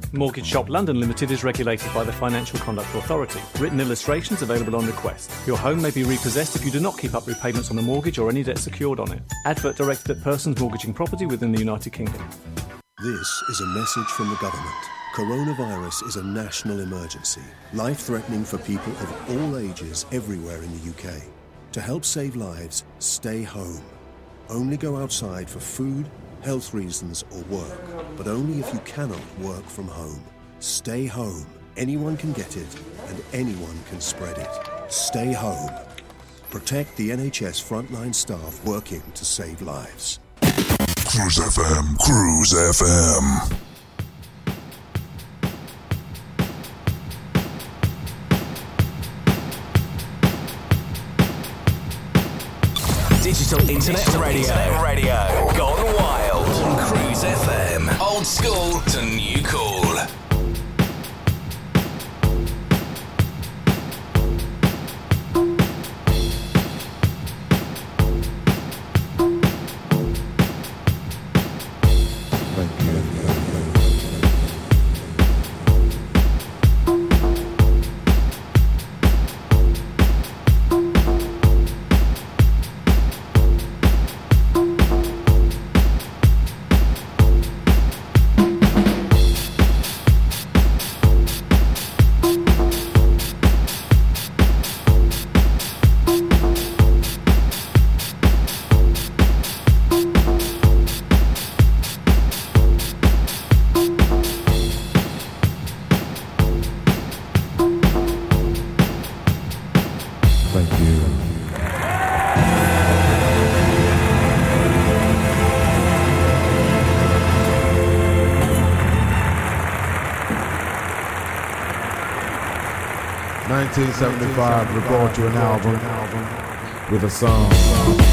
Mortgage Shop London Limited is regulated by the Financial Conduct Authority. Written illustrations available on request. Your home may be repossessed if you do not keep up repayments on the mortgage or any debt secured on it. Advert directed at persons mortgaging property within the United Kingdom. This is a message from the government. Coronavirus is a national emergency, life threatening for people of all ages everywhere in the UK. To help save lives, stay home. Only go outside for food, health reasons, or work, but only if you cannot work from home. Stay home. Anyone can get it, and anyone can spread it. Stay home. Protect the NHS frontline staff working to save lives. Cruise FM, Cruise FM. Digital Internet Radio. Radio. Gone FM. Old school to new cool. 1975 recorded an album with a song.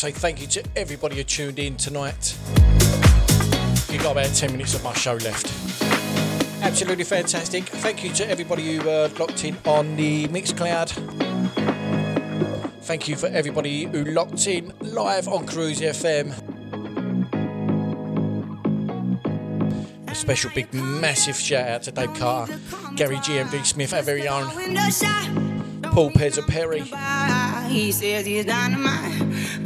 say thank you to everybody who tuned in tonight. You've got about 10 minutes of my show left. Absolutely fantastic. Thank you to everybody who uh, locked in on the Mixcloud. Thank you for everybody who locked in live on Cruise FM. A special big massive shout out to Dave Carter, Gary GMV Smith, our very own Paul Pezza Perry. He says he's dynamite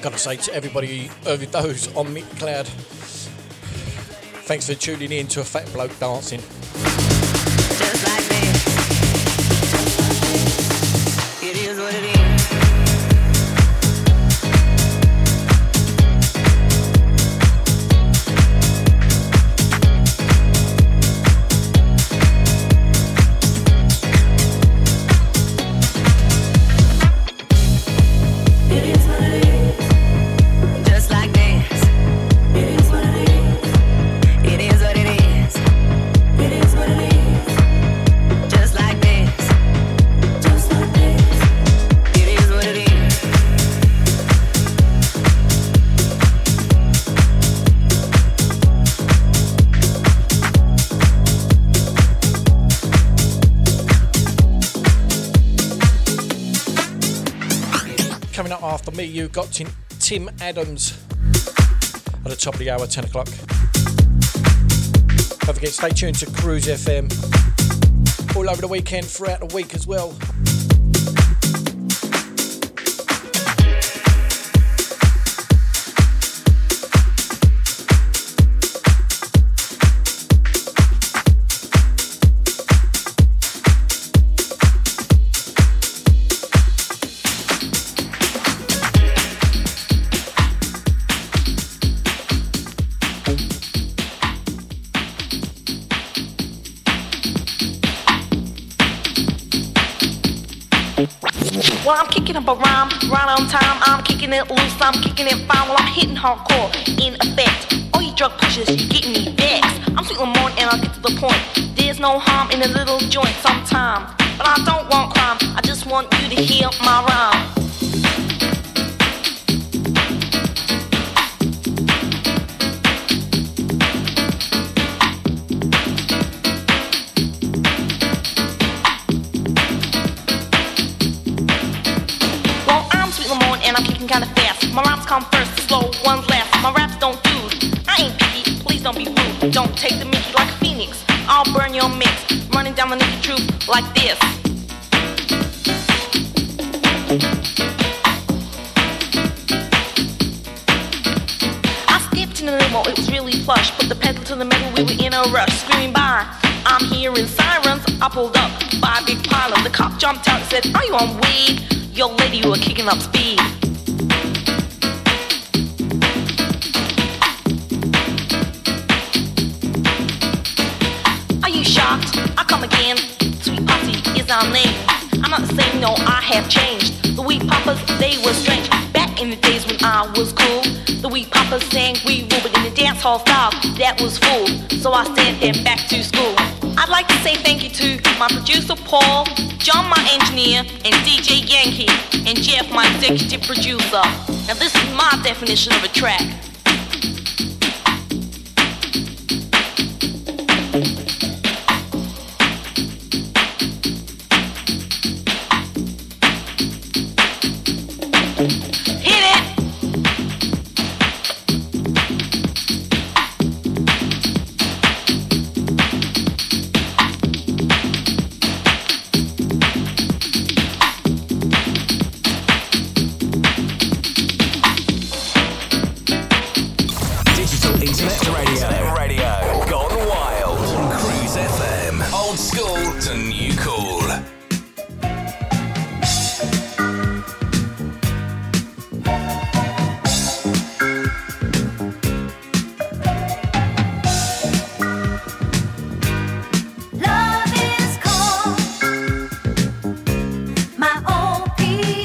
Gotta say to everybody, those on Mixcloud, thanks for tuning in to a fat bloke dancing. You've got Tim Adams at the top of the hour, 10 o'clock. Don't forget, stay tuned to Cruise FM all over the weekend, throughout the week as well. Well, kicking up a rhyme right on time. I'm kicking it loose, I'm kicking it fine. Well, I'm hitting hardcore in effect. All you drug pushers, you getting me vexed. I'm sweet Lamont and I'll get to the point. There's no harm in a little joint sometime. But I don't want crime, I just want you to hear my rhyme. Pulled up by a big pylon. The cop jumped out and said, Are you on weed? Yo, lady, you are kicking up speed. Are you shocked? I come again. Sweet Posse is our name. I'm not saying no, I have changed. The Wheat Poppers, they were strange. Back in the days when I was cool, the Wheat Poppers sang we but in the dance hall style, that was full. So I sent them back to say thank you to my producer Paul, John my engineer, and DJ Yankee, and Jeff my executive producer. Now this is my definition of a track.